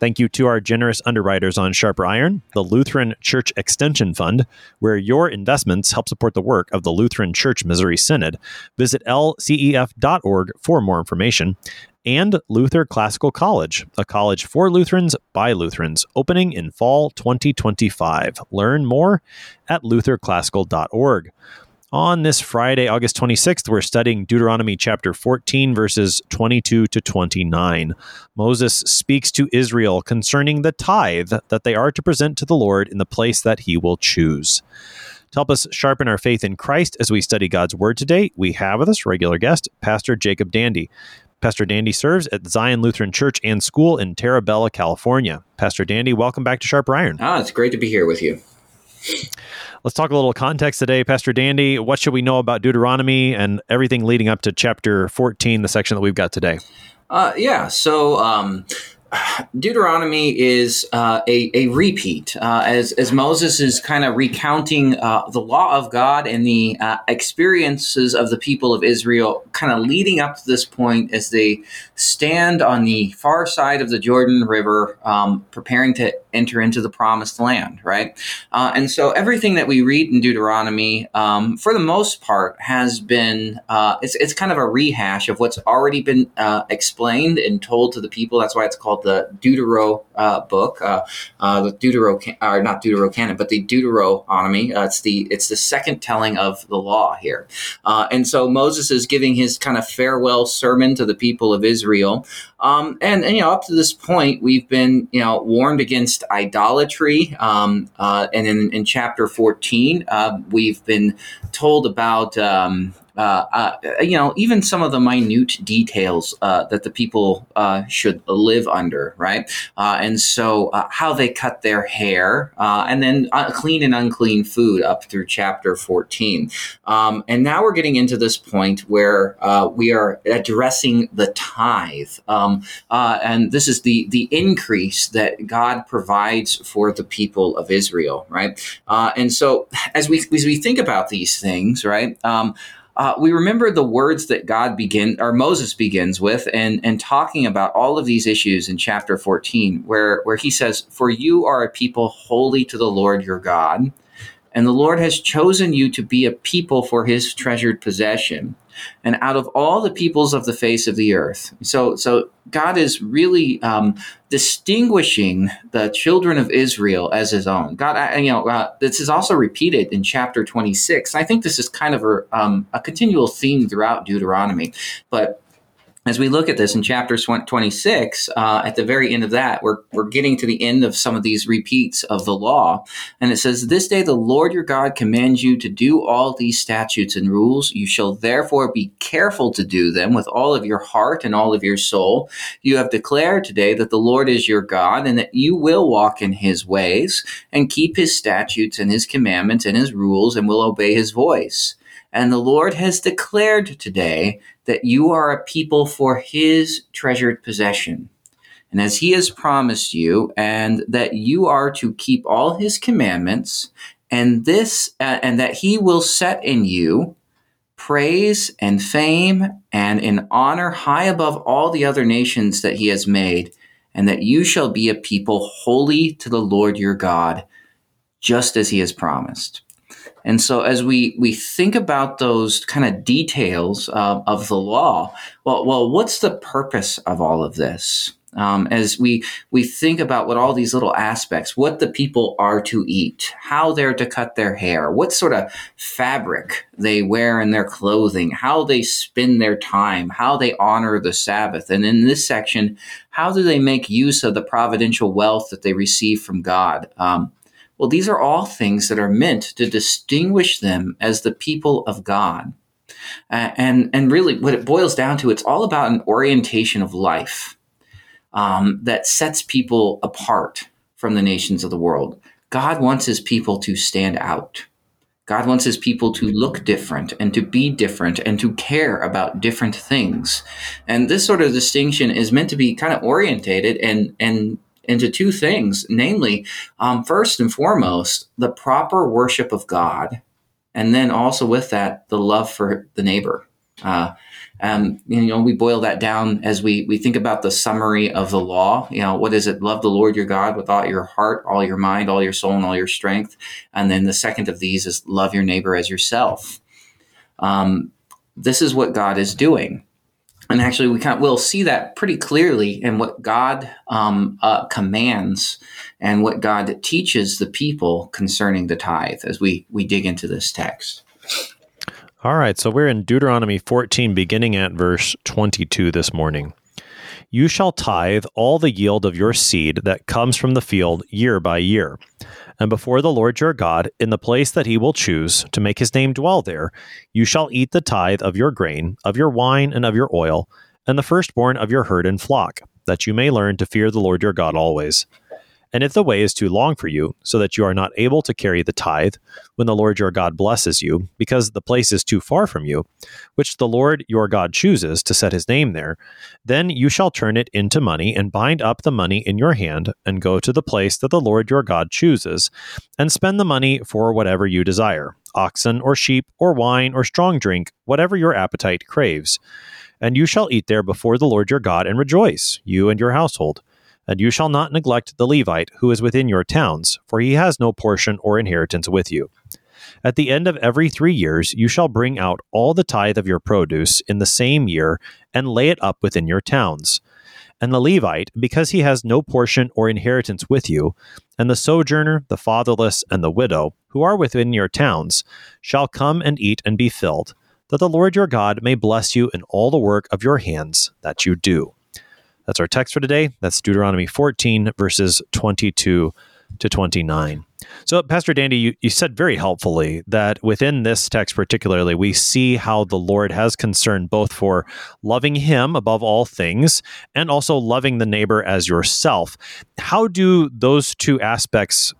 Thank you to our generous underwriters on Sharper Iron, the Lutheran Church Extension Fund, where your investments help support the work of the Lutheran Church Missouri Synod. Visit lcef.org for more information. And Luther Classical College, a college for Lutherans by Lutherans, opening in fall 2025. Learn more at lutherclassical.org. On this Friday, August 26th, we're studying Deuteronomy chapter 14, verses 22 to 29. Moses speaks to Israel concerning the tithe that they are to present to the Lord in the place that he will choose. To help us sharpen our faith in Christ as we study God's Word today, we have with us regular guest, Pastor Jacob Dandy. Pastor Dandy serves at Zion Lutheran Church and School in Terra Bella, California. Pastor Dandy, welcome back to Sharp Iron. Ah, it's great to be here with you. Let's talk a little context today, Pastor Dandy. What should we know about Deuteronomy and everything leading up to chapter 14, the section that we've got today? Uh, yeah, so um, Deuteronomy is uh, a, a repeat, uh, as, as Moses is kind of recounting uh, the law of God and the uh, experiences of the people of Israel, kind of leading up to this point as they stand on the far side of the Jordan River, um, preparing to enter into the promised land, right? Uh, and so everything that we read in Deuteronomy, um, for the most part, has been, uh, it's, it's kind of a rehash of what's already been explained and told to the people. That's why it's called the Deutero uh, book, uh, uh, the Deutero, or not Deuterocanon, but the Deuteronomy. Uh, it's the it's the second telling of the law here, uh, and so Moses is giving his kind of farewell sermon to the people of Israel. Um, and, and, you know, up to this point, we've been you know warned against idolatry, um, and in, in chapter fourteen, we've been told about um, uh, uh, you know, even some of the minute details uh, that the people uh, should live under, right? Uh, and so, uh, how they cut their hair, and then clean and unclean food up through chapter 14. Um, and now we're getting into this point where we are addressing the tithe. Um, and this is the, the increase that God provides for the people of Israel, right? and so, as we, as we think about these things, right? Um, uh, we remember the words that God begin or Moses begins with, and and talking about all of these issues in chapter 14, where where he says, "For you are a people holy to the Lord your God, and the Lord has chosen you to be a people for His treasured possession." And out of all the peoples of the face of the earth. So, so God is really um, distinguishing the children of Israel as His own. God, you know, uh, this is also repeated in chapter 26. I think this is kind of a, um, a continual theme throughout Deuteronomy, but as we look at this in chapter 26, uh, at the very end of that, we're, we're getting to the end of some of these repeats of the law. And it says, This day the Lord your God commands you to do all these statutes and rules. You shall therefore be careful to do them with all of your heart and all of your soul. You have declared today that the Lord is your God and that you will walk in his ways and keep his statutes and his commandments and his rules and will obey his voice. And the Lord has declared today that you are a people for his treasured possession. And as he has promised you, and that you are to keep all his commandments, and this, uh, and that he will set in you praise and fame and in honor high above all the other nations that he has made, and that you shall be a people holy to the Lord your God, just as he has promised. And so, as we we think about those kind of details uh, of the law, well, well, what's the purpose of all of this? Um, as we we think about what all these little aspects, what the people are to eat, how they're to cut their hair, what sort of fabric they wear in their clothing, how they spend their time, how they honor the Sabbath, and in this section, how do they make use of the providential wealth that they receive from God? Um, well, these are all things that are meant to distinguish them as the people of God. Uh, and, and really, what it boils down to, it's all about an orientation of life um, that sets people apart from the nations of the world. God wants his people to stand out. God wants his people to look different and to be different and to care about different things. And this sort of distinction is meant to be kind of orientated and, and into two things, namely, um, first and foremost, the proper worship of God, and then also with that, the love for the neighbor. Uh, um, you know, we boil that down as we we think about the summary of the law. You know, what is it? Love the Lord your God with all your heart, all your mind, all your soul, and all your strength. And then the second of these is love your neighbor as yourself. Um, this is what God is doing. And actually, we kind of, will see that pretty clearly in what God um, uh, commands and what God teaches the people concerning the tithe as we, we dig into this text. All right, so we're in Deuteronomy 14, beginning at verse 22 this morning. You shall tithe all the yield of your seed that comes from the field year by year. And before the Lord your God, in the place that he will choose to make his name dwell there, you shall eat the tithe of your grain, of your wine, and of your oil, and the firstborn of your herd and flock, that you may learn to fear the Lord your God always. And if the way is too long for you, so that you are not able to carry the tithe, when the Lord your God blesses you, because the place is too far from you, which the Lord your God chooses to set his name there, then you shall turn it into money and bind up the money in your hand, and go to the place that the Lord your God chooses, and spend the money for whatever you desire oxen or sheep or wine or strong drink, whatever your appetite craves. And you shall eat there before the Lord your God and rejoice, you and your household. And you shall not neglect the Levite who is within your towns, for he has no portion or inheritance with you. At the end of every three years, you shall bring out all the tithe of your produce in the same year and lay it up within your towns. And the Levite, because he has no portion or inheritance with you, and the sojourner, the fatherless, and the widow, who are within your towns, shall come and eat and be filled, that the Lord your God may bless you in all the work of your hands that you do. That's our text for today. That's Deuteronomy 14, verses 22 to 29. So, Pastor Dandy, you, you said very helpfully that within this text, particularly, we see how the Lord has concern both for loving Him above all things and also loving the neighbor as yourself. How do those two aspects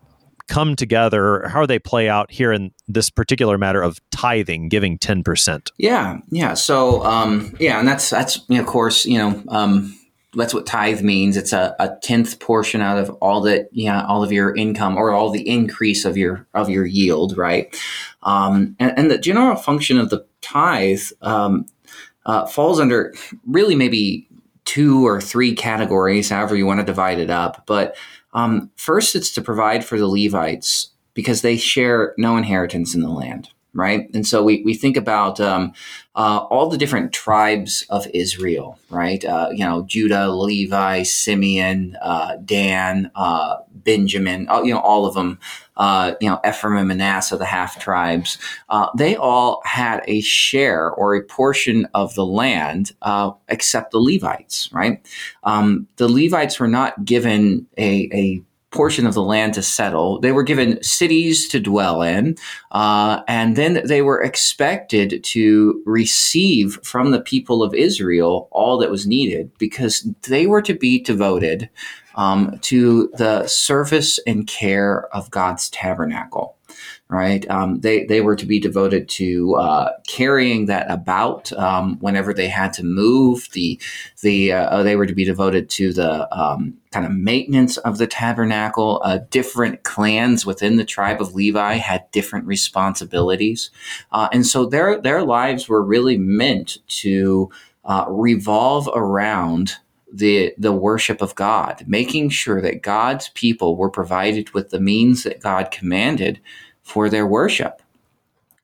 come together? How do they play out here in this particular matter of tithing, giving 10%? Yeah, yeah. So, um, yeah, and that's, that's, you know, of course, you know, um, that's what tithe means. It's a, a tenth portion out of all that, yeah, all of your income or all the increase of your of your yield, right? Um, and, and, the general function of the tithe um, uh, falls under really maybe two or three categories, however you want to divide it up. But um, first, it's to provide for the Levites because they share no inheritance in the land right? And so we, we think about um, uh, all the different tribes of Israel, right? Uh, you know, Judah, Levi, Simeon, uh, Dan, uh, Benjamin, you know, all of them, uh, you know, Ephraim and Manasseh, the half tribes, uh, they all had a share or a portion of the land, except the Levites, right? Um, the Levites were not given a, a portion of the land to settle. They were given cities to dwell in, uh, and then they were expected to receive from the people of Israel all that was needed because they were to be devoted um, to the service and care of God's tabernacle right? Um, they they were to be devoted to uh, carrying that about um, whenever they had to move. The the uh, they were to be devoted to the um, kind of maintenance of the tabernacle. Uh, different clans within the tribe of Levi had different responsibilities, uh, and so their their lives were really meant to uh, revolve around the the worship of God, making sure that God's people were provided with the means that God commanded for their worship.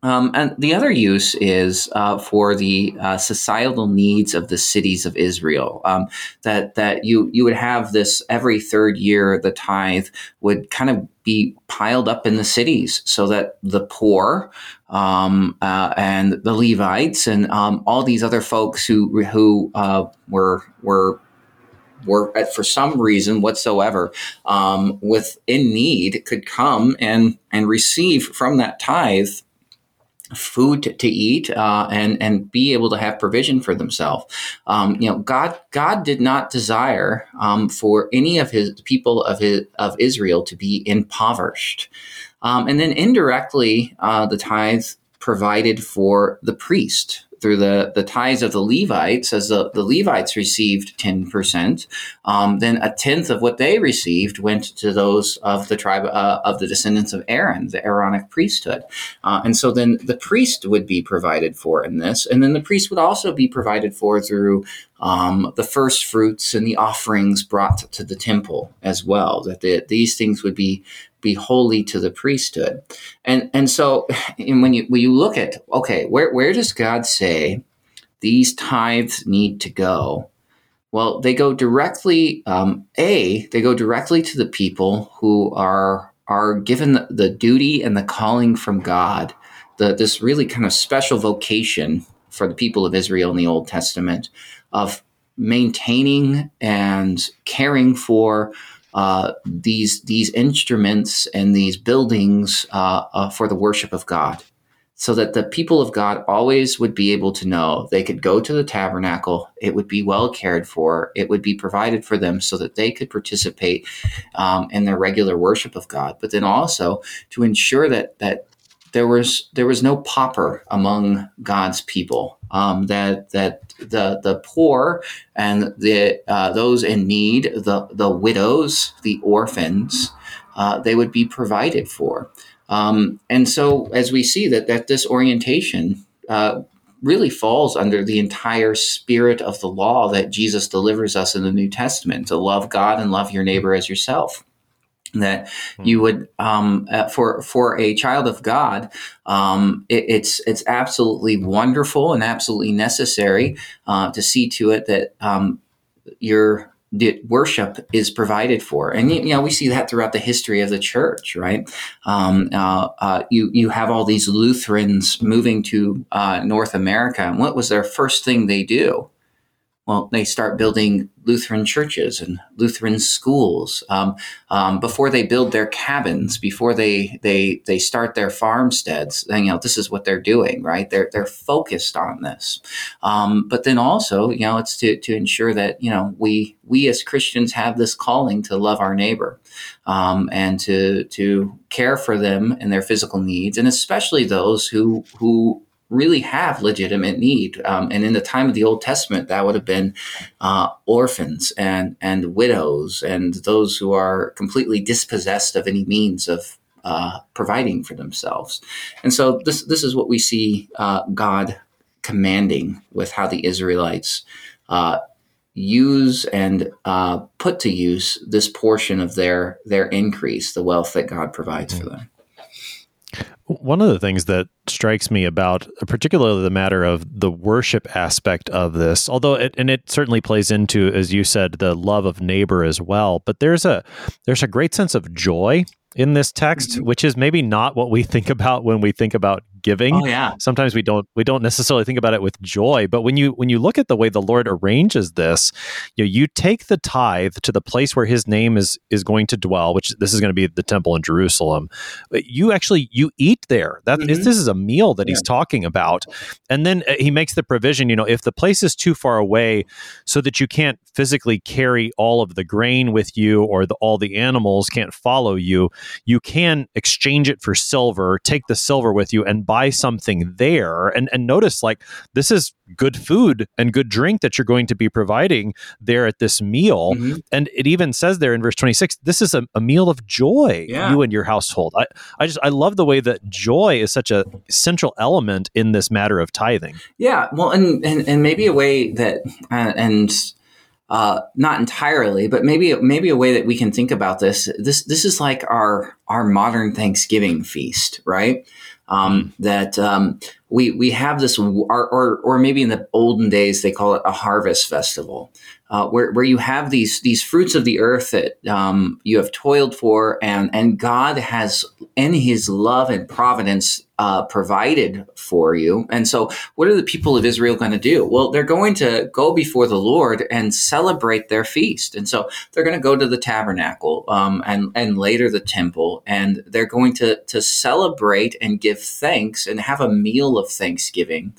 Um, and the other use is uh, for the uh, societal needs of the cities of Israel. Um, that that you you would have this every third year, the tithe would kind of be piled up in the cities, so that the poor um, uh, and the Levites and um, all these other folks who who uh, were were were for some reason whatsoever um, within need could come and and receive from that tithe food to, to eat uh, and and be able to have provision for themselves. Um, you know, God God did not desire um, for any of His people of his of Israel to be impoverished, um, and then indirectly uh, the tithe provided for the priest through the, the tithes of the Levites, as the, the Levites received 10%, um, then a tenth of what they received went to those of the tribe uh, of the descendants of Aaron, the Aaronic priesthood. Uh, and so then the priest would be provided for in this. And then the priest would also be provided for through um, the first fruits and the offerings brought to the temple as well, that the, these things would be be holy to the priesthood. And and so and when you when you look at okay, where where does God say these tithes need to go? Well, they go directly. Um, a they go directly to the people who are are given the, the duty and the calling from God. The, this really kind of special vocation for the people of Israel in the Old Testament of maintaining and caring for uh, these these instruments and these buildings uh, uh, for the worship of God, so that the people of God always would be able to know they could go to the tabernacle. It would be well cared for. It would be provided for them, so that they could participate um, in their regular worship of God. But then also to ensure that that there was there was no pauper among God's people. Um, that that the the poor and the uh, those in need, the the widows, the orphans, uh, they would be provided for. Um, and so, as we see that that this orientation uh, really falls under the entire spirit of the law that Jesus delivers us in the New Testament to love God and love your neighbor as yourself that hmm. you would um, uh, for for a child of God, um, it, it's it's absolutely wonderful and absolutely necessary uh, to see to it that um, your worship is provided for, and you know we see that throughout the history of the church, right? Um, uh, uh, you you have all these Lutherans moving to uh, North America, and what was their first thing they do? Well, they start building Lutheran churches and Lutheran schools um, um, before they build their cabins, before they they they start their farmsteads. You know, this is what they're doing, right? They're they're focused on this, um, but then also, you know, it's to to ensure that you know we we as Christians have this calling to love our neighbor um, and to to care for them and their physical needs, and especially those who who really have legitimate need. Um, and in the time of the Old Testament, that would have been uh, orphans and and widows and those who are completely dispossessed of any means of uh, providing for themselves. And so this this is what we see uh, God commanding with how the Israelites. Uh, use and uh, put to use this portion of their their increase, the wealth that God provides mm-hmm. for them. One of the things that strikes me about particularly the matter of the worship aspect of this, although it, and it certainly plays into, as you said, the love of neighbor as well, but there's a there's a great sense of joy in this text, mm-hmm. which is maybe not what we think about when we think about giving. Oh, yeah. Sometimes we don't we don't necessarily think about it with joy, but when you when you look at the way the Lord arranges this, you know, you take the tithe to the place where His name is is going to dwell, which this is going to be the temple in Jerusalem. You actually you eat there. That mm-hmm. this is a meal that yeah. He's talking about, and then uh, He makes the provision. You know, if the place is too far away, so that you can't physically carry all of the grain with you, or the, all the animals can't follow you, you can exchange it for silver. Take the silver with you and buy something there and and notice like this is good food and good drink that you're going to be providing there at this meal mm-hmm. and it even says there in verse 26 this is a, a meal of joy yeah. you and your household I, I just i love the way that joy is such a central element in this matter of tithing yeah well and and, and maybe a way that uh, and uh, not entirely, but maybe maybe a way that we can think about this. This this is like our our modern Thanksgiving feast, right? Um, that um, we we have this, or, or, or maybe in the olden days they call it a harvest festival, uh, where where you have these these fruits of the earth that um, you have toiled for, and and God has in His love and providence uh, provided for you. And so, what are the people of Israel going to do? Well, they're going to go before the Lord and celebrate their feast. And so, they're going to go to the tabernacle um, and and later the temple, and they're going to to celebrate and give thanks and have a meal of thanksgiving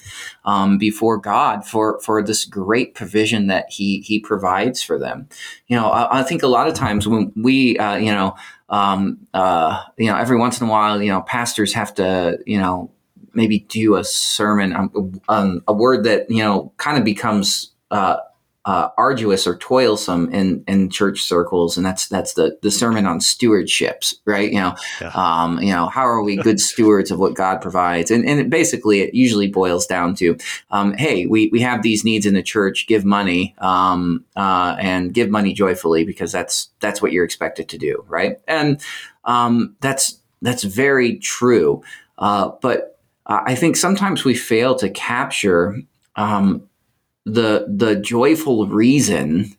um, before God for for this great provision that He He provides for them. You know, I, I think a lot of times when we, uh, you know um, uh, you know, every once in a while, you know, pastors have to, you know, maybe do a sermon on, on a word that you know kind of becomes uh, uh, arduous or toilsome in in church circles, and that's that's the the sermon on stewardships, right? You know, yeah. um, you know, how are we good stewards of what God provides? And and it basically, it usually boils down to, um, hey, we we have these needs in the church, give money, um, uh, and give money joyfully because that's that's what you're expected to do, right? And um, that's that's very true, uh, but I think sometimes we fail to capture um, the the joyful reason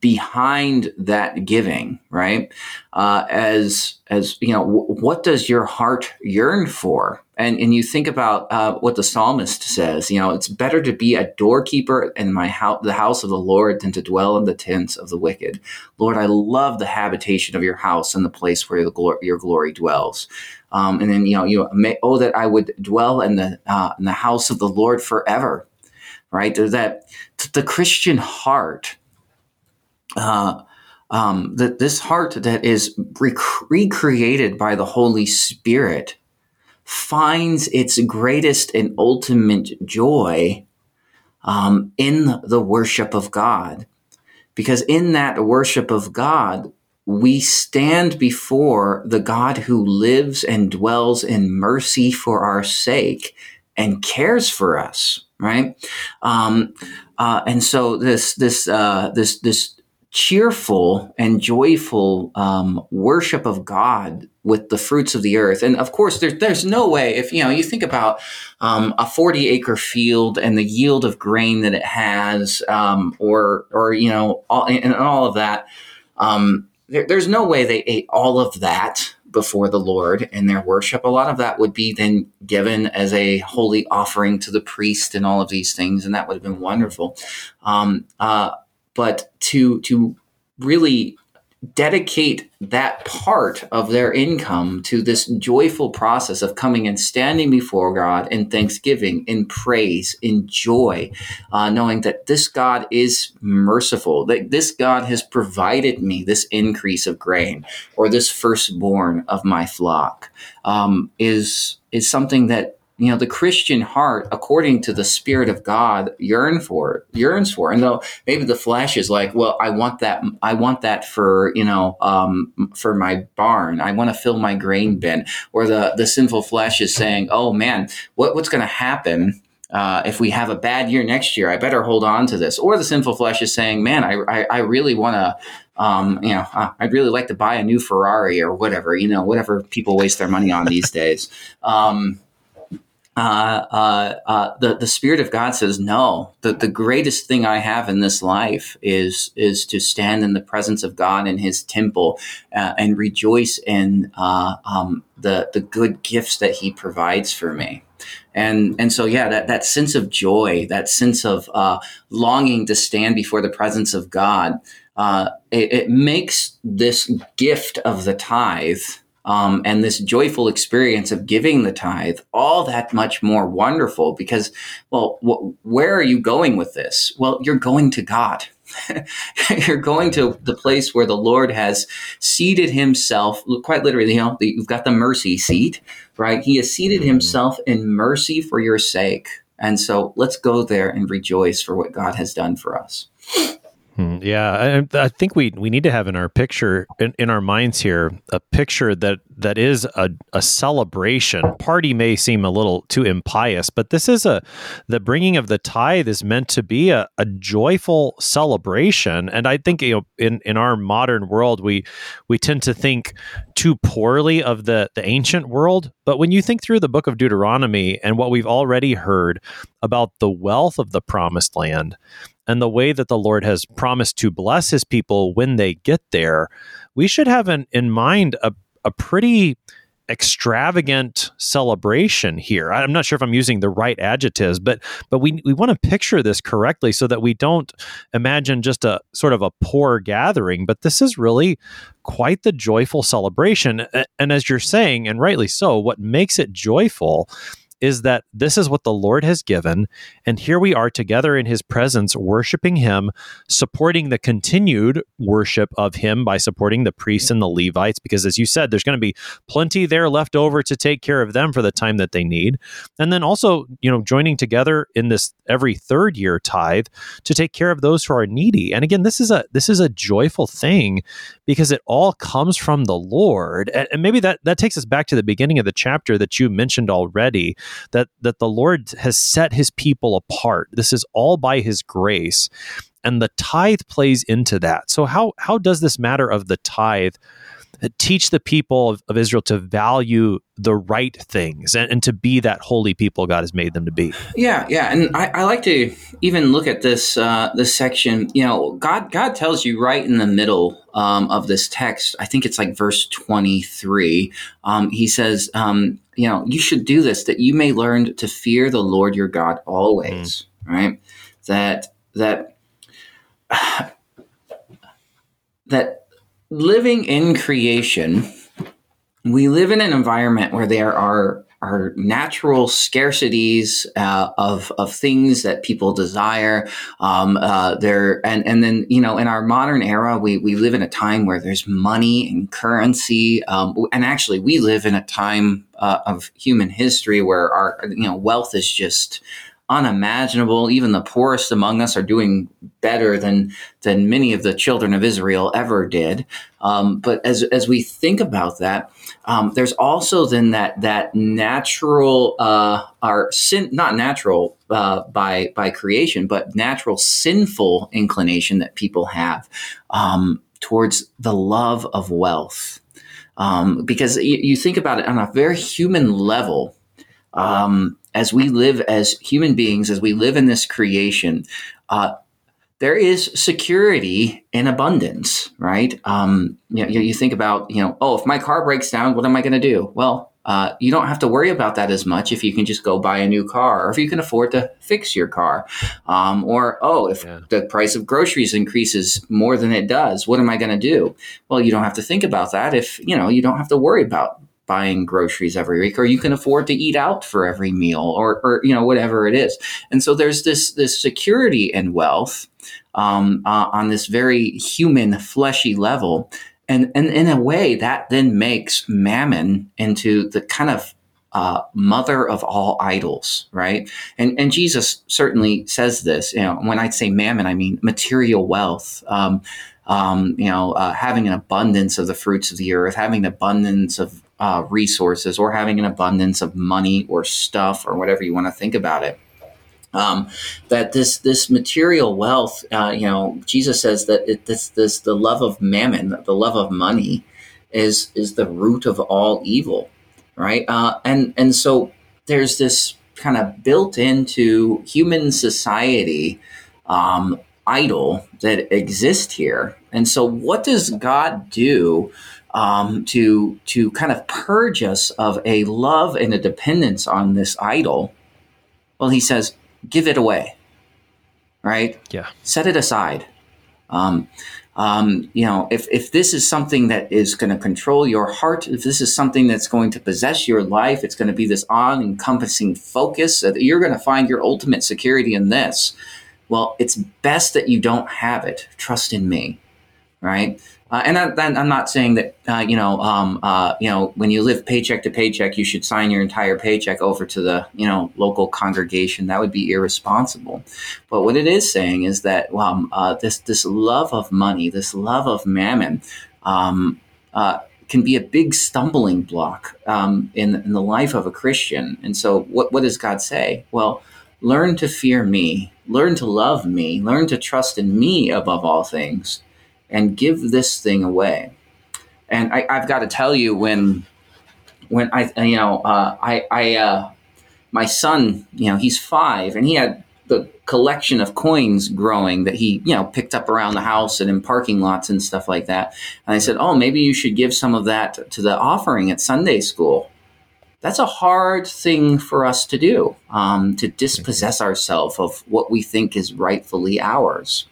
behind that giving right? Uh, as as you know w- what does your heart yearn for? And and you think about uh, what the psalmist says you know it's better to be a doorkeeper in my house the house of the lord than to dwell in the tents of the wicked. Lord i love the habitation of your house and the place where the your glory dwells. Um, and then you know you may, oh that i would dwell in the uh, in the house of the lord forever right? That the Christian heart, uh, um, that this heart that is rec- recreated by the Holy Spirit finds its greatest and ultimate joy um, in the worship of God. Because in that worship of God, we stand before the God who lives and dwells in mercy for our sake and cares for us right? Um, uh, and so this this uh, this this cheerful and joyful um, worship of God with the fruits of the earth. And of course, there, there's no way if you know you think about um, a 40 acre field and the yield of grain that it has, um, or or you know, all, and all of that. Um, there, there's no way they ate all of that before the Lord in their worship. A lot of that would be then given as a holy offering to the priest and all of these things, and that would have been wonderful. Um, uh, but to to really dedicate that part of their income to this joyful process of coming and standing before God in thanksgiving, in praise, in joy, uh, knowing that this God is merciful, that this God has provided me this increase of grain or this firstborn of my flock, um, is is something that you know the christian heart according to the spirit of god yearn for yearns for and though maybe the flesh is like well i want that i want that for you know um, for my barn i want to fill my grain bin or the the sinful flesh is saying oh man what, what's going to happen uh, if we have a bad year next year, I better hold on to this. Or the sinful flesh is saying, "Man, I I, I really want to, um, you know, uh, I'd really like to buy a new Ferrari or whatever, you know, whatever people waste their money on these days." Um, the the Spirit of God says, no. The the greatest thing I have in this life is is to stand in the presence of God in His temple uh, and rejoice in uh, um, the the good gifts that He provides for me. And and so yeah, that that sense of joy, that sense of uh, longing to stand before the presence of God, it, it makes this gift of the tithe um, and this joyful experience of giving the tithe all that much more wonderful because well wh- where are you going with this? Well you're going to god. You're going to the place where the lord has seated himself quite literally you know you've got the mercy seat right? He has seated mm-hmm. himself in mercy for your sake. And so let's go there and rejoice for what god has done for us Hmm. yeah, I, I, think we we need to have in our picture in, in our minds here a picture that that is a, a celebration. Party may seem a little too impious, but this is a the bringing of the tithe is meant to be a, a joyful celebration. And I think you know in in our modern world we we tend to think too poorly of the the ancient world. But when you think through the book of Deuteronomy and what we've already heard about the wealth of the promised land and the way that the Lord has promised to bless his people when they get there, we should have an, in mind a, a pretty extravagant celebration here. I'm not sure if I'm using the right adjectives, but but we we want to picture this correctly so that we don't imagine just a sort of a poor gathering, but this is really quite the joyful celebration. And as you're saying, and rightly so, what makes it joyful is that this is what the Lord has given. And here we are together in his presence, worshiping him, supporting the continued worship of him by supporting the priests and the Levites, because as you said, there's going to be plenty there left over to take care of them for the time that they need. And then also, you know, joining together in this every third year tithe to take care of those who are needy. And again, this is a this is a joyful thing because it all comes from the Lord. And, and maybe that that takes us back to the beginning of the chapter that you mentioned already that that the Lord has set his people apart. This is all by his grace. And the tithe plays into that. So how how does this matter of the tithe teach the people of, of, Israel to value the right things and, and, to be that holy people God has made them to be. Yeah, yeah, and I, I like to even look at this uh, this section. You know, God God tells you right in the middle um, of this text. I think it's like verse twenty three. Um, he says, um, you know, you should do this that you may learn to fear the Lord your God always. Mm. Right? That that. that living in creation, we live in an environment where there are are natural scarcities uh, of of things that people desire. Um, uh, there and and then you know in our modern era, we we live in a time where there's money and currency, um, and actually we live in a time uh, of human history where our you know wealth is just unimaginable. Even the poorest among us are doing better than than many of the children of Israel ever did. Um, but as as we think about that, um, there's also then that that natural uh, our sin not natural uh, by by creation, but natural sinful inclination that people have um, towards the love of wealth. Um, because you, you think about it on a very human level, um, as we live as human beings, as we live in this creation, uh, there is security in abundance, right? Um, you, know, you think about, you know, oh, if my car breaks down, what am I going to do? Well, uh, you don't have to worry about that as much if you can just go buy a new car or if you can afford to fix your car. Um, or, oh, if yeah. the price of groceries increases more than it does, what am I going to do? Well, you don't have to think about that if, you know, you don't have to worry about buying groceries every week or you can afford to eat out for every meal or, or you know whatever it is and so there's this this security and wealth um, uh, on this very human fleshy level and and in a way that then makes mammon into the kind of uh, mother of all idols, right? And and Jesus certainly says this. You know, when I say mammon, I mean material wealth. Um, um, you know, uh, having an abundance of the fruits of the earth, having an abundance of uh, resources or having an abundance of money or stuff or whatever you want to think about it. Um, that this this material wealth, uh, you know, Jesus says that it, this this the love of mammon, the love of money, is is the root of all evil, right? Uh, and and so there's this kind of built into human society um, idol that exists here. And so, what does God do um, to to kind of purge us of a love and a dependence on this idol, well, he says, give it away. Right? Yeah. Set it aside. Um, um, you know, if, if this is something that is going to control your heart, if this is something that's going to possess your life, it's going to be this all encompassing focus, that you're going to find your ultimate security in this. Well, it's best that you don't have it. Trust in me, right? Uh, and I, am not saying that uh, you know, um, uh, you know, when you live paycheck to paycheck, you should sign your entire paycheck over to the you know local congregation. That would be irresponsible. But what it is saying is that um, uh, this this love of money, this love of mammon, um, uh, can be a big stumbling block um, in in the life of a Christian. And so, what what does God say? Well, learn to fear me, learn to love me, learn to trust in me above all things and give this thing away. And I, have got to tell you, when when I you know uh, I I uh, my son you know he's five and he had the collection of coins growing that he you know picked up around the house and in parking lots and stuff like that. And I said, oh, maybe you should give some of that to the offering at Sunday school. That's a hard thing for us to do, um, to dispossess ourselves of what we think is rightfully ours.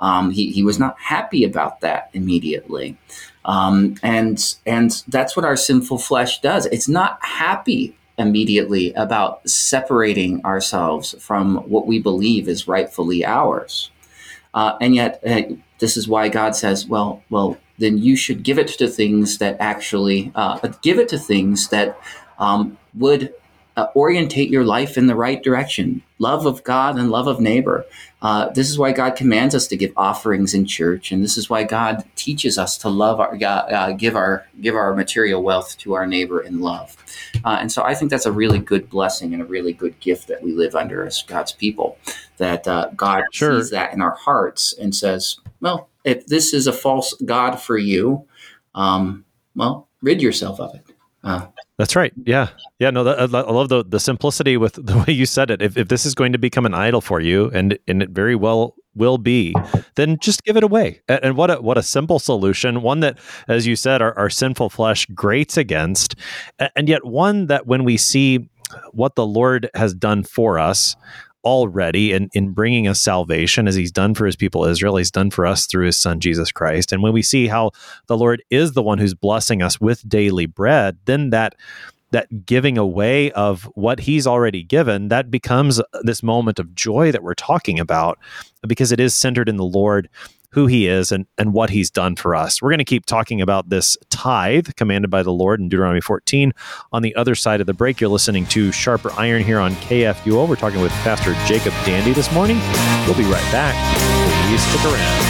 Um, he, he was not happy about that immediately. Um, and and that's what our sinful flesh does. It's not happy immediately about separating ourselves from what we believe is rightfully ours. Uh, and yet, uh, this is why God says, "Well, well, then you should give it to things that actually uh, give it to things that um, would uh, orientate your life in the right direction love of God and love of neighbor. Uh, this is why God commands us to give offerings in church, and this is why God teaches us to love our uh, give our give our material wealth to our neighbor in love. Uh, and so I think that's a really good blessing and a really good gift that we live under as God's people. That uh, God sure. sees that in our hearts and says, "Well, if this is a false god for you, um, well, rid yourself of it." That's right. Yeah. Yeah. No, I love the, the simplicity with the way you said it. If, if this is going to become an idol for you, and, and it very well will be, then just give it away. And, and what a, what a simple solution. One that, as you said, our, our sinful flesh grates against, and yet one that when we see what the Lord has done for us, already in, in bringing us salvation as he's done for his people Israel. He's done for us through his son, Jesus Christ. And when we see how the Lord is the one who's blessing us with daily bread, then that that giving away of what he's already given that becomes this moment of joy that we're talking about because it is centered in the lord who he is and, and what he's done for us. We're going to keep talking about this tithe commanded by the Lord in Deuteronomy 14. On the other side of the break, you're listening to Sharper Iron here on KFUO. We're talking with Pastor Jacob Dandy this morning. We'll be right back. Please stick around.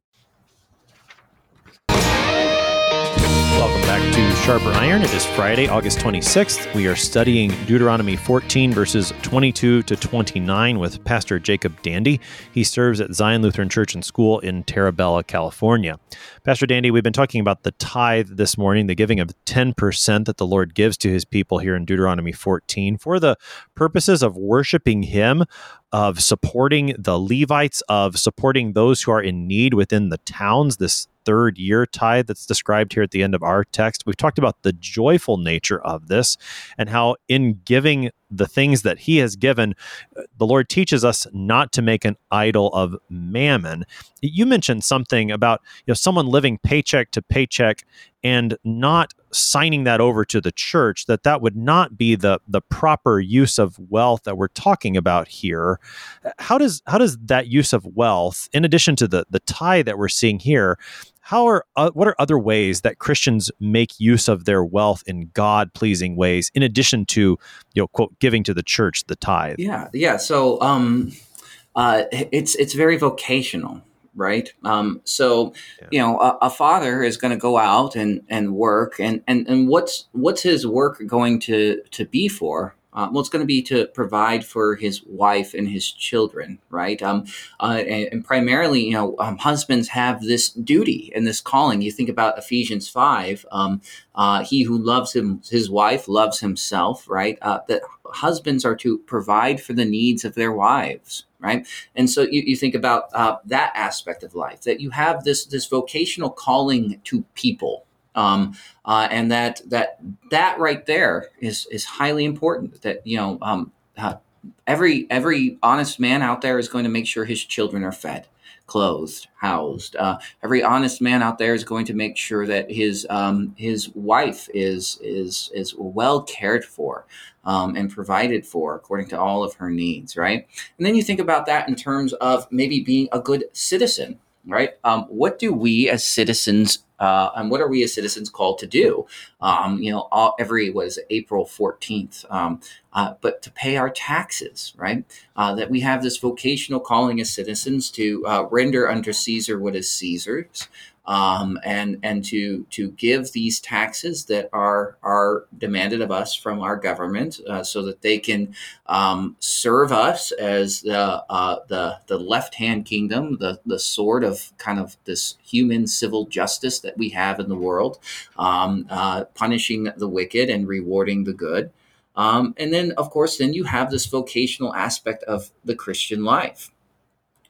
Sharper Iron. It is Friday, August 26th. We are studying Deuteronomy 14, verses 22 to 29 with Pastor Jacob Dandy. He serves at Zion Lutheran Church and School in Terra Bella, California. Pastor Dandy, we've been talking about the tithe this morning, the giving of 10% that the Lord gives to his people here in Deuteronomy 14 for the purposes of worshiping Him, of supporting the Levites, of supporting those who are in need within the towns. This third year tithe that's described here at the end of our text. We've talked about the joyful nature of this and how, in giving the things that He has given, the Lord teaches us not to make an idol of mammon. You mentioned something about you know someone living paycheck to paycheck and not signing that over to the church that that would not be the the proper use of wealth that we're talking about here how does how does that use of wealth in addition to the the tithe that we're seeing here how are uh, what are other ways that Christians make use of their wealth in God pleasing ways in addition to you know quote giving to the church the tithe? Yeah yeah so um uh it's it's very vocational right? Um so yeah. you know a, a father is going to go out and and work and and and what's what's his work going to to be for uh, well, it's going to be to provide for his wife and his children, right? Um, uh, and, and, primarily, you know, um, husbands have this duty and this calling. You think about Ephesians five. Um, uh, he who loves him, his wife loves himself, right? Uh, that husbands are to provide for the needs of their wives right and so you, you think about uh, that aspect of life that you have this this vocational calling to people um, uh, and that that that right there is is highly important that you know um, uh, every every honest man out there is going to make sure his children are fed clothed, housed. Uh, every honest man out there is going to make sure that his um, his wife is is is well cared for um, and provided for according to all of her needs, right? And then you think about that in terms of maybe being a good citizen, right? Um, what do we as citizens uh, and what are we as citizens called to do? Um, you know, all, every was April fourteenth, um, uh, but to pay our taxes, right? Uh, that we have this vocational calling as citizens to uh, render unto Caesar what is Caesar's, um, and and to to give these taxes that are are demanded of us from our government, uh, so that they can um, serve us as the uh, the the left hand kingdom, the the sword of kind of this human civil justice that we have in the world, um, uh, punishing the wicked and rewarding the good. Um, and then, of course, then you have this vocational aspect of the Christian life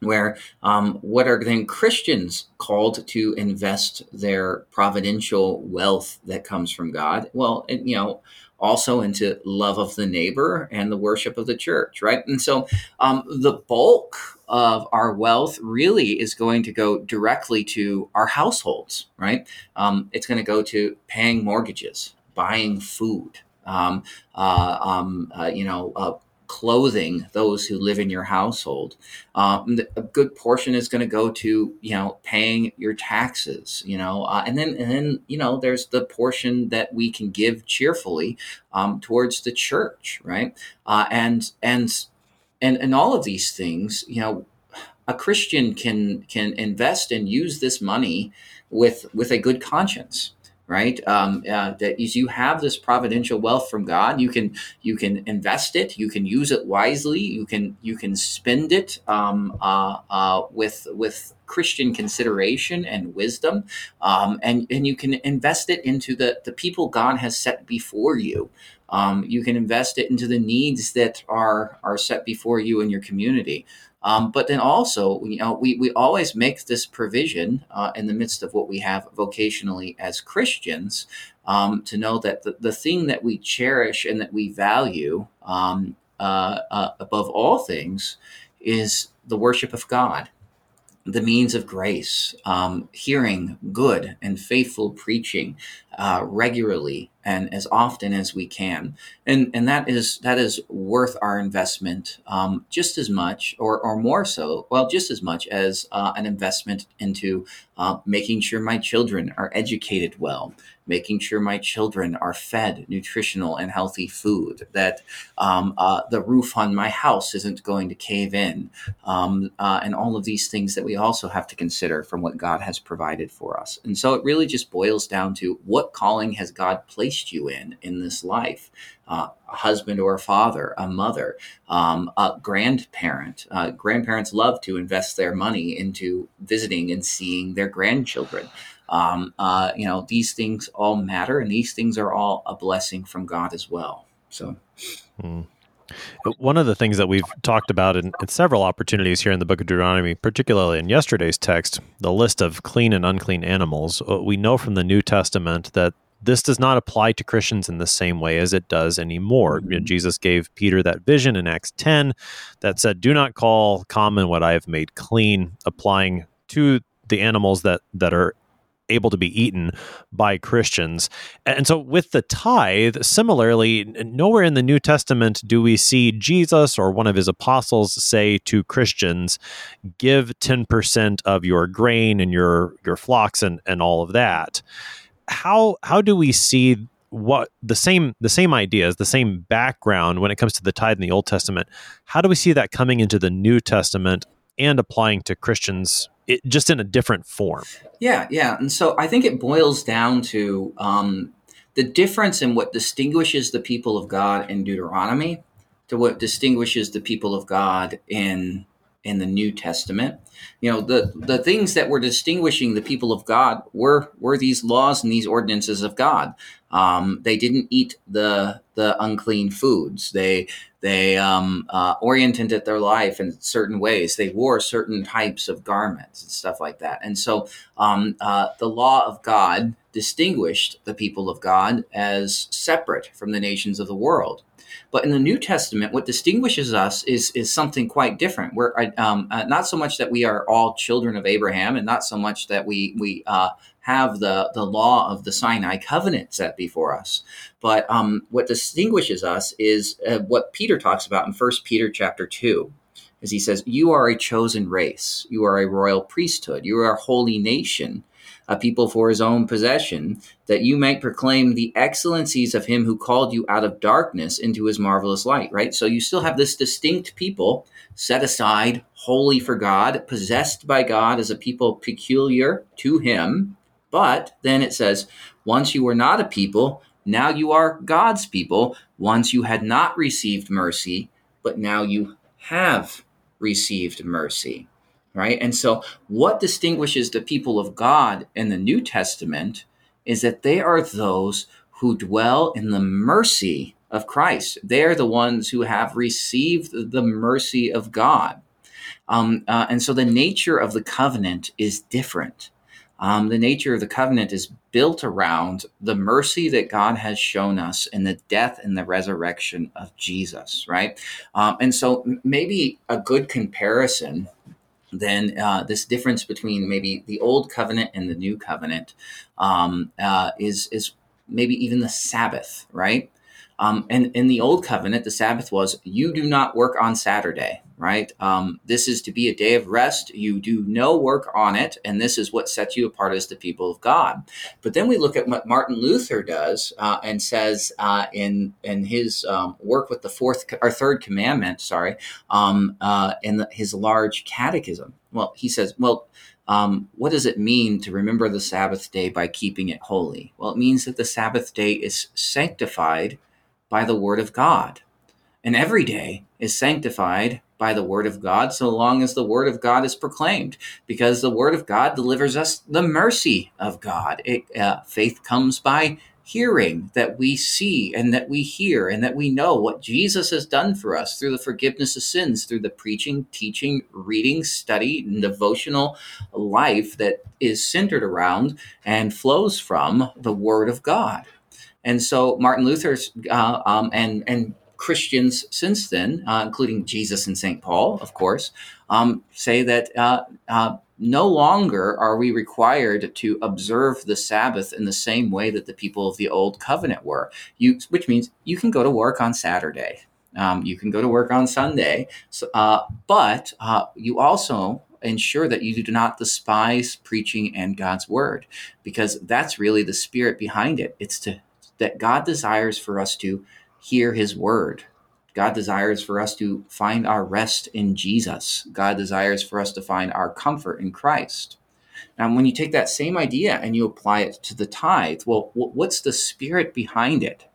where um, what are then Christians called to invest their providential wealth that comes from God? Well, and, you know, also into love of the neighbor and the worship of the church, right? And so um, the bulk of our wealth really is going to go directly to our households, right? Um, it's going to go to paying mortgages, buying food, um, uh, um, uh, you know, uh, clothing those who live in your household. Um, a good portion is going to go to you know paying your taxes. You know, uh, and then and then you know there's the portion that we can give cheerfully um, towards the church, right? Uh, and and and and all of these things, you know, a Christian can can invest and use this money with with a good conscience right? Um, uh, that is, you have this providential wealth from God. You can you can invest it. You can use it wisely. You can you can spend it um, uh, uh, with with Christian consideration and wisdom, um, and and you can invest it into the the people God has set before you. Um, you can invest it into the needs that are are set before you in your community. Um, but then also, you know, we, we always make this provision uh, in the midst of what we have vocationally as Christians um, to know that the, the thing that we cherish and that we value um, uh, uh, above all things is the worship of God the means of grace, um, hearing good and faithful preaching uh, regularly and as often as we can, and and that is that is worth our investment um, just as much or or more so, well, just as much as uh, an investment into uh, making sure my children are educated well, making sure my children are fed nutritional and healthy food, that um, uh, the roof on my house isn't going to cave in, um, uh, and all of these things that we also have to consider from what God has provided for us. And so it really just boils down to what calling has God placed you in in this life? Uh, a husband or a father, a mother, um, a grandparent. Uh, grandparents love to invest their money into visiting and seeing their grandchildren. Um, uh, you know, these things all matter, and these things are all a blessing from God as well. So. Mm. One of the things that we've talked about in, in, several opportunities here in the book of Deuteronomy, particularly in yesterday's text, the list of clean and unclean animals, uh, we know from the New Testament that this does not apply to Christians in the same way as it does anymore. You know, mm-hmm. Jesus gave Peter that vision in Acts 10 that said, Do not call common what I have made clean, applying to the animals that, that are able to be eaten by Christians. And so with the tithe, similarly, nowhere in the New Testament do we see Jesus or one of his apostles say to Christians, give 10% of your grain and your your flocks and, and all of that how how do we see what the same the same ideas the same background when it comes to the tithe in the old testament how do we see that coming into the new testament and applying to christians it, just in a different form yeah yeah and so i think it boils down to um, the difference in what distinguishes the people of god in deuteronomy to what distinguishes the people of god in in the New Testament. You know, the the things that were distinguishing the people of God were were these laws and these ordinances of God. Um, they didn't eat the the unclean foods. They they um, uh, oriented their life in certain ways. They wore certain types of garments and stuff like that. And so um, uh, the law of God distinguished the people of God as separate from the nations of the world. But in the New Testament, what distinguishes us is is something quite different. We're um, uh, not so much that we are all children of Abraham, and not so much that we we uh, have the the law of the Sinai covenant set before us. But um, what distinguishes us is uh, what Peter talks about in First Peter chapter two as he says, You are a chosen race, you are a royal priesthood, you are a holy nation, a people for his own possession, that you might proclaim the excellencies of him who called you out of darkness into his marvelous light, right? So you still have this distinct people set aside, holy for God, possessed by God as a people peculiar to him. But then it says, once you were not a people, now you are God's people. Once you had not received mercy, but now you have received mercy right? And so, what distinguishes the people of God in the New Testament is that they are those who dwell in the mercy of Christ. They are the ones who have received the mercy of God. Um, uh, and so, the nature of the covenant is different. Um, the nature of the covenant is built around the mercy that God has shown us in the death and the resurrection of Jesus, right? Um, and so, maybe a good comparison then uh, this difference between maybe the old covenant and the new covenant um, uh, is is maybe even the Sabbath, right? Um, and in the old covenant, the Sabbath was you do not work on Saturday, right? Um, this is to be a day of rest. You do no work on it, and this is what sets you apart as the people of God. But then we look at what Martin Luther does uh, and says uh, in in his um, work with the fourth or third commandment, sorry, um, uh, in the, his large catechism. Well, he says, well. Um, what does it mean to remember the Sabbath day by keeping it holy? Well, it means that the Sabbath day is sanctified by the word of God. And every day is sanctified by the word of God so long as the word of God is proclaimed, because the word of God delivers us the mercy of God. It, uh, faith comes by hearing that we see and that we hear and that we know what Jesus has done for us through the forgiveness of sins, through the preaching, teaching, reading, study, and devotional life that is centered around and flows from the Word of God. And so Martin Luther uh, um, and and Christians since then, uh, including Jesus and Saint Paul, of course, um, say that uh, uh, no longer are we required to observe the Sabbath in the same way that the people of the Old Covenant were. You, which means you can go to work on Saturday. Um, you can go to work on Sunday, so, uh, but uh, you also ensure that you do not despise preaching and God's word, because that's really the spirit behind it. It's to that God desires for us to hear his word. God desires for us to find our rest in Jesus. God desires for us to find our comfort in Christ. Now, when you take that same idea and you apply it to the tithe, well, what's the spirit behind it?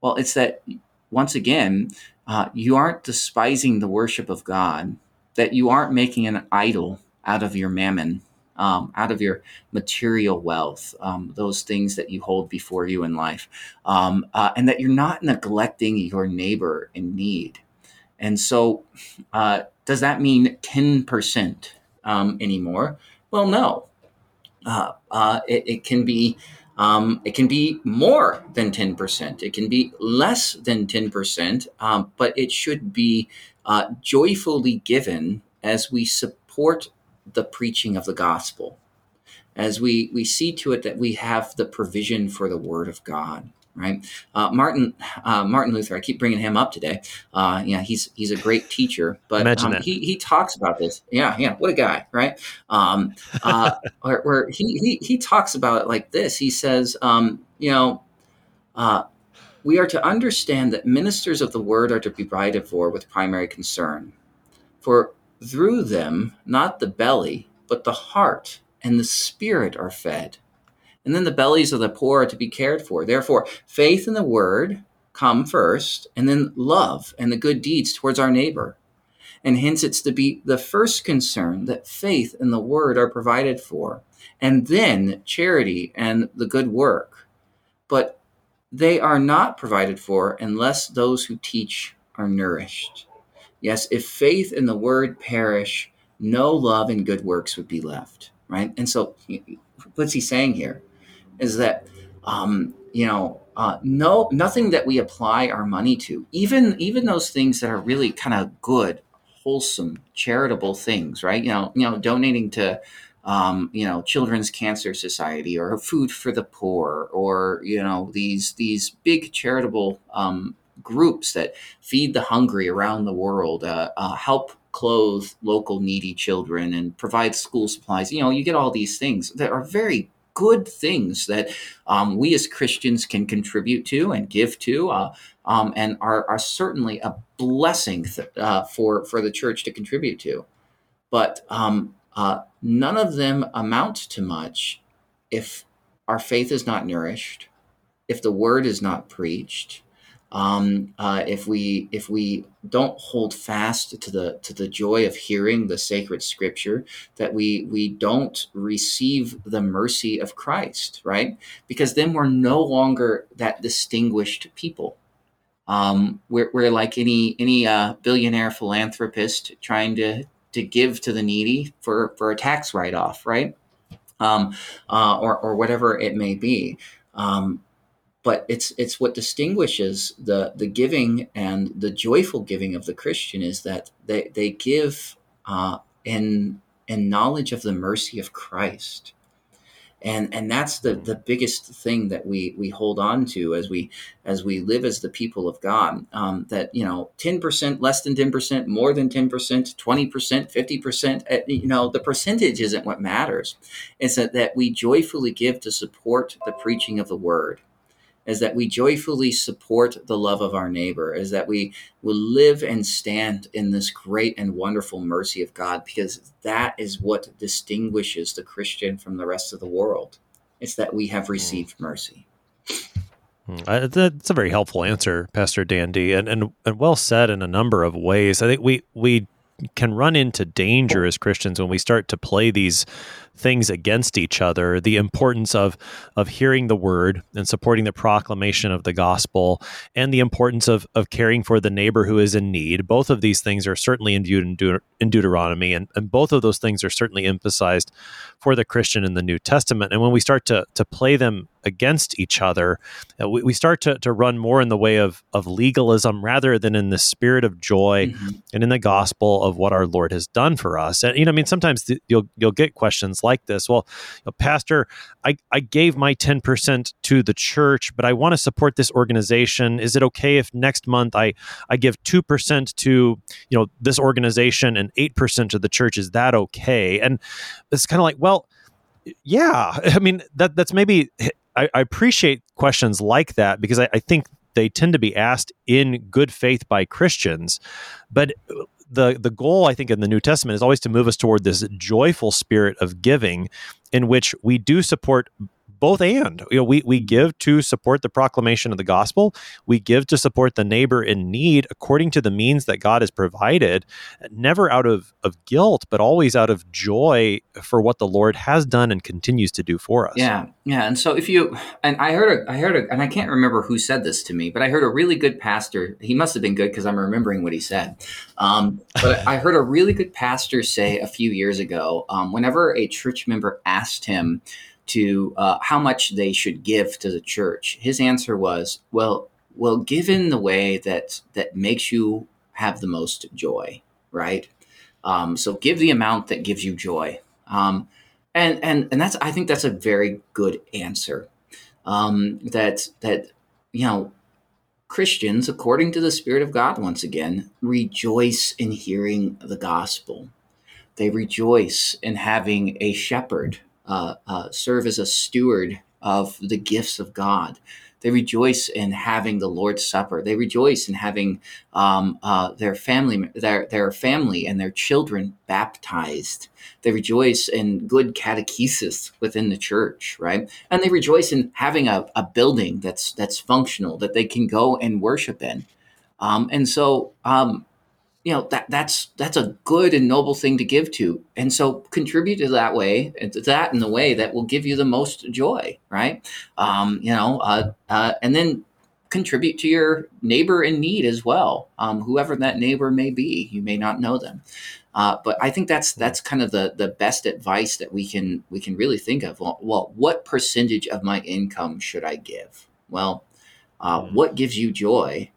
Well, it's that, once again, uh, you aren't despising the worship of God, that you aren't making an idol out of your mammon, um, out of your material wealth, um, those things that you hold before you in life, um, uh, and that you're not neglecting your neighbor in need. And so, uh, does that mean 10% um, anymore? Well, no. Uh, uh, it, it, can be. Um, it can be more than 10%. It can be less than 10%, um, but it should be uh, joyfully given as we support the preaching of the gospel, as we, we see to it that we have the provision for the word of God. Right, uh, Martin uh, Martin Luther. I keep bringing him up today. Uh, yeah, he's he's a great teacher, but um, he he talks about this. Yeah, yeah, what a guy, right? Um, uh, where, where he, he he talks about it like this. He says, um, you know, uh, we are to understand that ministers of the word are to be provided for with primary concern. For through them, not the belly, but the heart and the spirit are fed. And then the bellies of the poor are to be cared for. Therefore, faith in the word come first, and then love and the good deeds towards our neighbor. And hence, it's to be the first concern that faith and the word are provided for, and then charity and the good work. But they are not provided for unless those who teach are nourished. Yes, if faith and the word perish, no love and good works would be left, right? And so, what's he saying here is that, um, you know, uh, no, nothing that we apply our money to, even even those things that are really kind of good, wholesome, charitable things, right? You know, you know, donating to um, you know, Children's Cancer Society or Food for the Poor or you know these these big charitable um, groups that feed the hungry around the world, uh, uh, help clothe local needy children, and provide school supplies. You know, you get all these things that are very good things that um, we as Christians can contribute to and give to, uh, um, and are, are certainly a blessing th- uh, for for the church to contribute to. But um, uh, none of them amount to much if our faith is not nourished, if the word is not preached, um, uh, if we if we don't hold fast to the to the joy of hearing the sacred scripture, that we we don't receive the mercy of Christ, right? Because then we're no longer that distinguished people. Um, we're, we're like any any uh, billionaire philanthropist trying to to give to the needy for for a tax write off, right? Um, uh, or or whatever it may be. Um, but it's it's what distinguishes the the giving and the joyful giving of the Christian is that they they give uh, in in knowledge of the mercy of Christ and and that's the the biggest thing that we we hold on to as we as we live as the people of God. Um, that you know, ten percent, less than ten percent, more than ten percent, twenty percent, fifty percent. Eh, you know, the percentage isn't what matters. It's that that we joyfully give to support the preaching of the word is that we joyfully support the love of our neighbor, is that we will live and stand in this great and wonderful mercy of God, because that is what distinguishes the Christian from the rest of the world. It's that we have hmm. received mercy. Hmm. That's a very helpful answer, Pastor Dandy, and, and and well said in a number of ways. I think we we can run into danger as Christians when we start to play these things against each other the importance of of hearing the word and supporting the proclamation of the gospel and the importance of of caring for the neighbor who is in need. Both of these things are certainly in, Deut- in deuteronomy and, and both of those things are certainly emphasized for the christian in the new testament. And when we start to to play them against each other uh, we, we start to, to run more in the way of of legalism rather than in the spirit of joy mm-hmm. and in the gospel of what our lord has done for us. And you know i mean sometimes th- you'll you'll get questions like this. Well, you know, Pastor, I, I gave my 10% to the church, but I want to support this organization. Is it okay if next month I, I give 2% to, you know, this organization and 8% to the church? Is that okay? And it's kind of like, well, yeah, I mean, that that's maybe, I, I appreciate questions like that because I, I think they tend to be asked in good faith by Christians. But the the goal I think in the New Testament is always to move us toward this joyful spirit of giving in which we do support both and. You know we we give to support the proclamation of the gospel. We give to support the neighbor in need according to the means that god has provided never out of of guilt but always out of joy for what the lord has done and continues to do for us. Yeah yeah and so if you and i heard a i heard a and i can't remember who said this to me but i heard a really good pastor he must have been good because i'm remembering what he said um, but i heard a really good pastor say a few years ago um, whenever a church member asked him to uh, how much they should give to the church, his answer was, "Well, well, given the way that that makes you have the most joy, right? Um, so give the amount that gives you joy." Um, and and and that's I think that's a very good answer. Um, that that you know Christians, according to the Spirit of God, once again, rejoice in hearing the gospel. They rejoice in having a shepherd uh, uh, serve as a steward of the gifts of God. They rejoice in having the Lord's Supper. They rejoice in having um, uh, their family, their their family and their children baptized. They rejoice in good catechesis within the church, right? And they rejoice in having a, a building that's that's functional that they can go and worship in. Um, and so, um, you know that that's that's a good and noble thing to give to and so contribute to that way that in the way that will give you the most joy right um, you know uh, uh, and then contribute to your neighbor in need as well um, whoever that neighbor may be you may not know them uh, but I think that's that's kind of the the best advice that we can we can really think of. Well, well what percentage of my income should I give? Well, uh, mm. what gives you joy,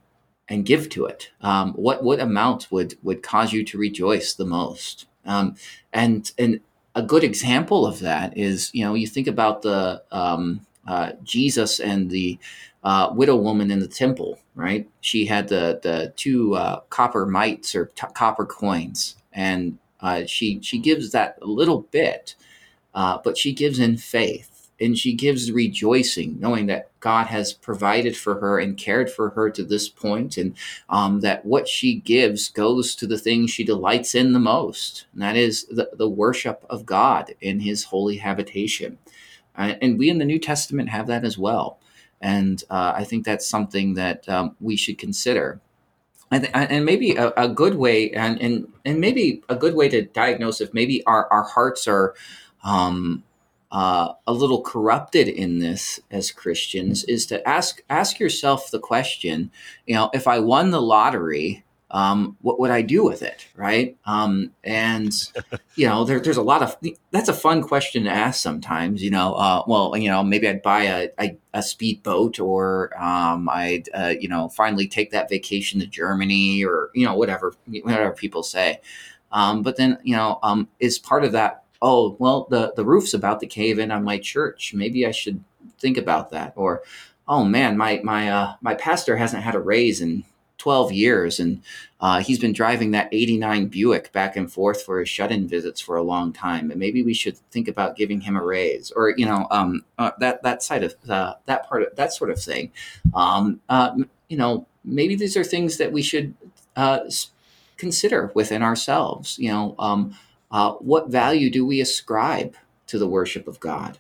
and give to it. Um, what what amount would would cause you to rejoice the most? Um, and and a good example of that is you know you think about the um, uh, Jesus and the uh, widow woman in the temple, right? She had the the two uh, copper mites or t- copper coins, and uh, she she gives that a little bit, uh, but she gives in faith and she gives rejoicing, knowing that God has provided for her and cared for her to this point, and um, that what she gives goes to the thing she delights in the most, and that is the, the worship of God in His holy habitation. Uh, and we in the New Testament have that as well. And uh, I think that's something that um, we should consider. And, and maybe a, a, good way, and, and, and maybe a good way to diagnose if maybe our, our hearts are um, uh, a little corrupted in this as Christians is to ask ask yourself the question, you know, if I won the lottery, um, what would I do with it, right? Um, and you know, there, there's a lot of that's a fun question to ask sometimes. You know, uh, well, you know, maybe I'd buy a a, a speedboat, or um, I'd uh, you know finally take that vacation to Germany, or you know whatever whatever people say. Um, but then you know, um, is part of that oh well the the roof's about to cave in on my church. Maybe i should think about that. Or oh man my my uh, my pastor hasn't had a raise in 12 years. And uh, he's been driving that 89 buick back and forth for his shut-in visits for a long time. And maybe we should think about giving him a raise. Or you know um, uh, that that side of uh, that part of that sort of thing. Um, uh, you know maybe these are things that we should uh, consider within ourselves. You know um, uh, what value do we ascribe to the worship of God?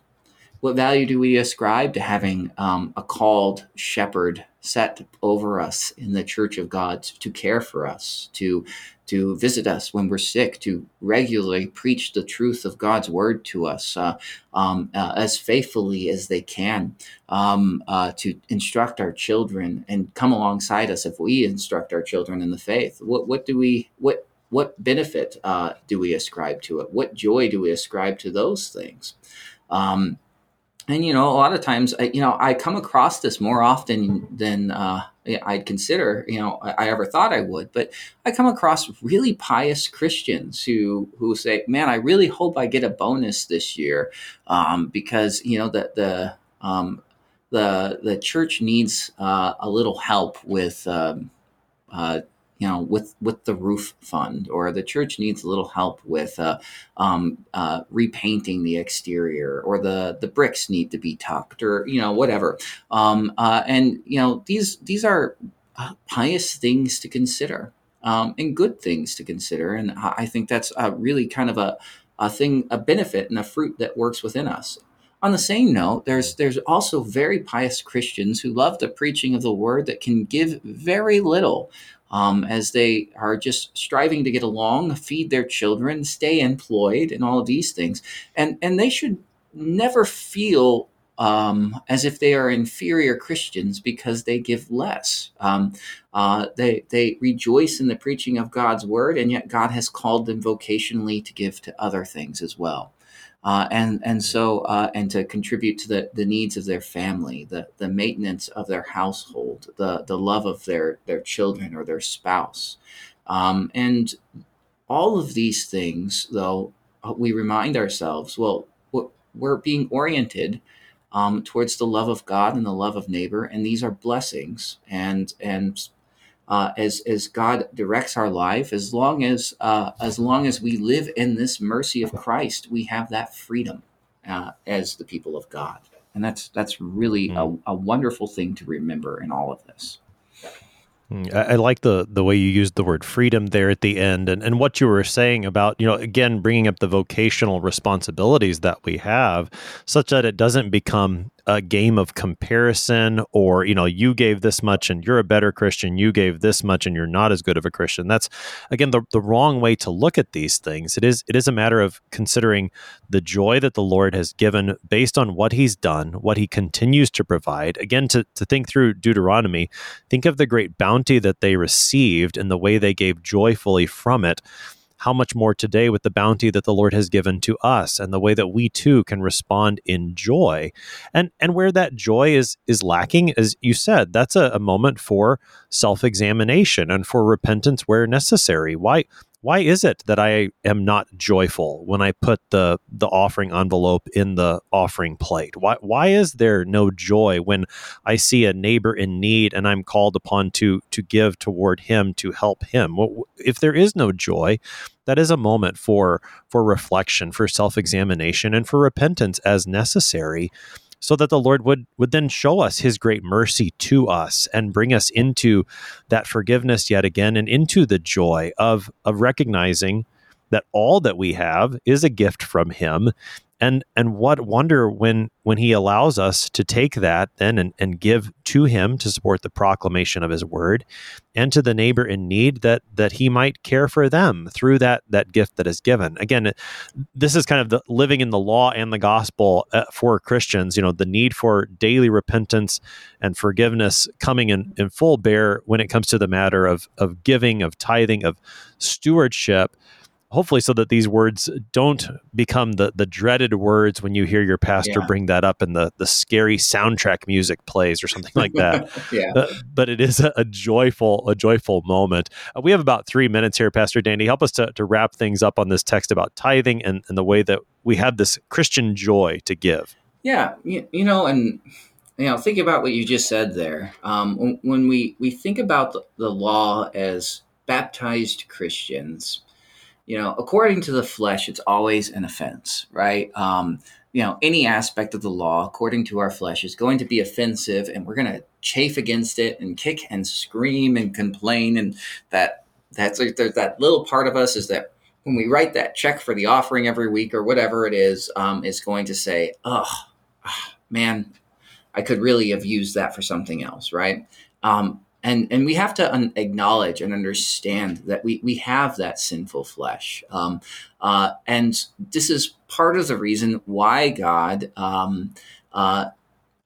What value do we ascribe to having um, a called shepherd set over us in the church of God to care for us, to to visit us when we're sick, to regularly preach the truth of God's word to us uh, um, uh, as faithfully as they can, um, uh, to instruct our children and come alongside us if we instruct our children in the faith. What what do we what what benefit uh, do we ascribe to it? What joy do we ascribe to those things? Um, and you know, a lot of times, I, you know, I come across this more often than uh, I'd consider. You know, I, ever thought I would. But I come across really pious Christians who who say, "Man, I really hope I get a bonus this year um, because you know the the um, the the church needs uh, a little help with." Um, uh, you know, with with the roof fund, or the church needs a little help with uh, um, uh, repainting the exterior, or the the bricks need to be tucked, or you know, whatever. Um, uh, and you know, these these are uh, pious things to consider, um, and good things to consider, and I think that's really kind of a a thing, a benefit, and a fruit that works within us. On the same note, there's there's also very pious Christians who love the preaching of the word that can give very little um, as they are just striving to get along, feed their children, stay employed, and all of these things. And and they should never feel um, as if they are inferior Christians because they give less. Um, uh, they they rejoice in the preaching of God's word, and yet God has called them vocationally to give to other things as well uh, and and so uh, and to contribute to the, the needs of their family, the the maintenance of their household, the the love of their their children or their spouse, um, and all of these things, though, uh, we remind ourselves, well, we're being oriented um, towards the love of God and the love of neighbor, and these are blessings, and and uh, as as God directs our life, as long as uh, as long as we live in this mercy of Christ, we have that freedom uh, as the people of God, and that's that's really mm. a, a, wonderful thing to remember in all of this. Hmm, I, I, like the the way you used the word freedom there at the end, and and what you were saying about you know again bringing up the vocational responsibilities that we have, such that it doesn't become a game of comparison or you know you gave this much and you're a better christian you gave this much and you're not as good of a christian. That's again the, the wrong way to look at these things. It is it is a matter of considering the joy that the lord has given based on what he's done what he continues to provide. Again to, to think through deuteronomy think of the great bounty that they received and the way they gave joyfully from it how much more today with the bounty that the Lord has given to us and the way that we too can respond in joy. And and where that joy is is lacking, as you said, that's a, a moment for self-examination and for repentance where necessary. Why why is it that I am not joyful when I put the the offering envelope in the offering plate? Why why is there no joy when I see a neighbor in need and I'm called upon to to give toward him to help him? If there is no joy, that is a moment for for reflection, for self-examination and for repentance as necessary so that the Lord would would then show us his great mercy to us and bring us into that forgiveness yet again and into the joy of of recognizing that all that we have is a gift from him and and what wonder when when he allows us to take that then and, and give to him to support the proclamation of his word and to the neighbor in need that that he might care for them through that that gift that is given. Again this is kind of the living in the law and the gospel uh, for christians you know the need for daily repentance and forgiveness coming in, in full bear when it comes to the matter of of giving of tithing of stewardship hopefully so that these words don't become the the dreaded words when you hear your pastor yeah. bring that up and the the scary soundtrack music plays or something like that. Yeah. But, but, it is a, a, joyful a joyful moment. Uh, we have about three minutes here pastor dandy. Help us to, to wrap things up on this text about tithing and, and the way that we have this christian joy to give. Yeah you, you know and you know think about what you just said there. Um, when we we think about the, the law as baptized christians you know, according to the flesh, it's always an offense, right? Um, you know, any aspect of the law, according to our flesh, is going to be offensive, and we're going to chafe against it and kick and scream and complain. And that that's like, there's that little part of us is that when we write that check for the offering every week or whatever it is, um, is going to say, "Oh, man, I could really have used that for something else," right? Um, and and we have to un- acknowledge and understand that we we have that sinful flesh, um, uh, and this is part of the reason why God um, uh,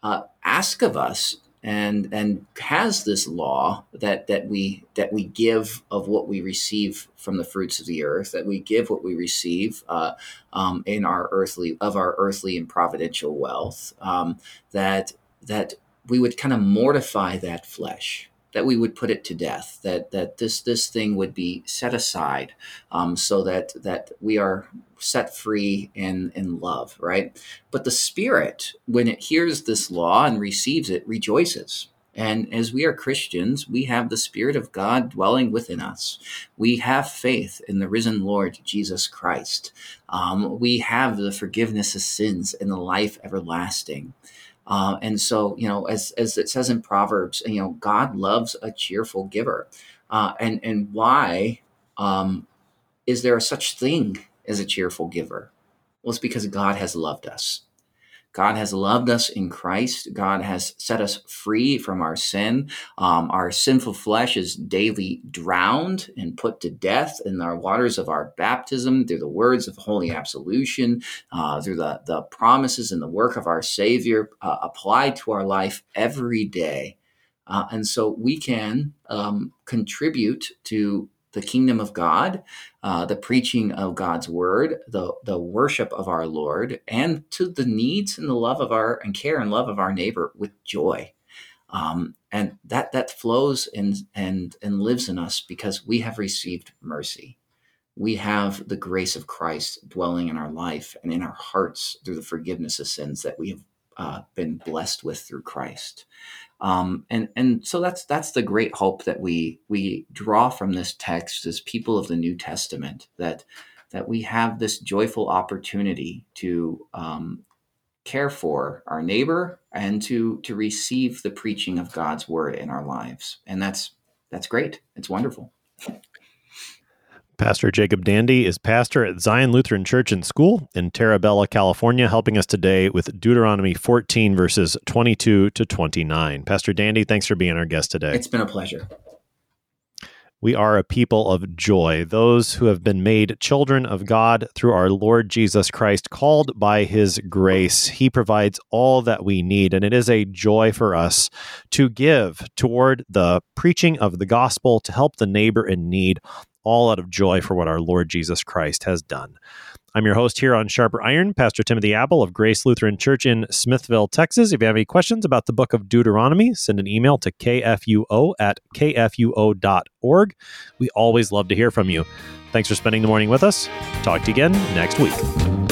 uh, asks of us and and has this law that that we that we give of what we receive from the fruits of the earth that we give what we receive uh, um, in our earthly of our earthly and providential wealth um, that that we would kind of mortify that flesh that we would put it to death, that that this this thing would be set aside, um, so that that we are set free in in love, right? But the spirit, when it hears this law and receives it, rejoices. And as we are Christians, we have the Spirit of God dwelling within us. We have faith in the risen Lord Jesus Christ. Um, we have the forgiveness of sins and the life everlasting. Uh, and so, you know, as, as it says in Proverbs, you know, God loves a cheerful giver. Uh, and, and why um, is there a such thing as a cheerful giver? Well, it's because God has loved us. God has loved us in Christ. God has set us free from our sin. Um, our sinful flesh is daily drowned and put to death in our waters of our baptism through the words of holy absolution, uh, through the, the promises and the work of our Savior uh, applied to our life every day. Uh, and so we can um, contribute to the kingdom of God, uh, the preaching of God's word, the the worship of our Lord, and to the needs and the love of our and care and love of our neighbor with joy. Um, and that that flows and and and lives in us because we have received mercy. We have the grace of Christ dwelling in our life and in our hearts through the forgiveness of sins that we have uh, been blessed with through Christ. Um, and and so that's that's the great hope that we we draw from this text as people of the New Testament that that we have this joyful opportunity to um, care for our neighbor and to to receive the preaching of God's word in our lives, and that's that's great. It's wonderful. Pastor Jacob Dandy is pastor at Zion Lutheran Church and School in Terra Bella, California, helping us today with Deuteronomy 14, verses 22 to 29. Pastor Dandy, thanks for being our guest today. It's been a pleasure. We are a people of joy, those who have been made children of God through our Lord Jesus Christ, called by his grace. He provides all that we need, and it is a joy for us to give toward the preaching of the gospel to help the neighbor in need all out of joy for what our Lord Jesus Christ has done. I'm your host here on Sharper Iron, Pastor Timothy Appel of Grace Lutheran Church in Smithville, Texas. If you have any questions about the book of Deuteronomy, send an email to kfuo at kfuo.org. We always love to hear from you. Thanks for spending the morning with us. Talk to you again next week.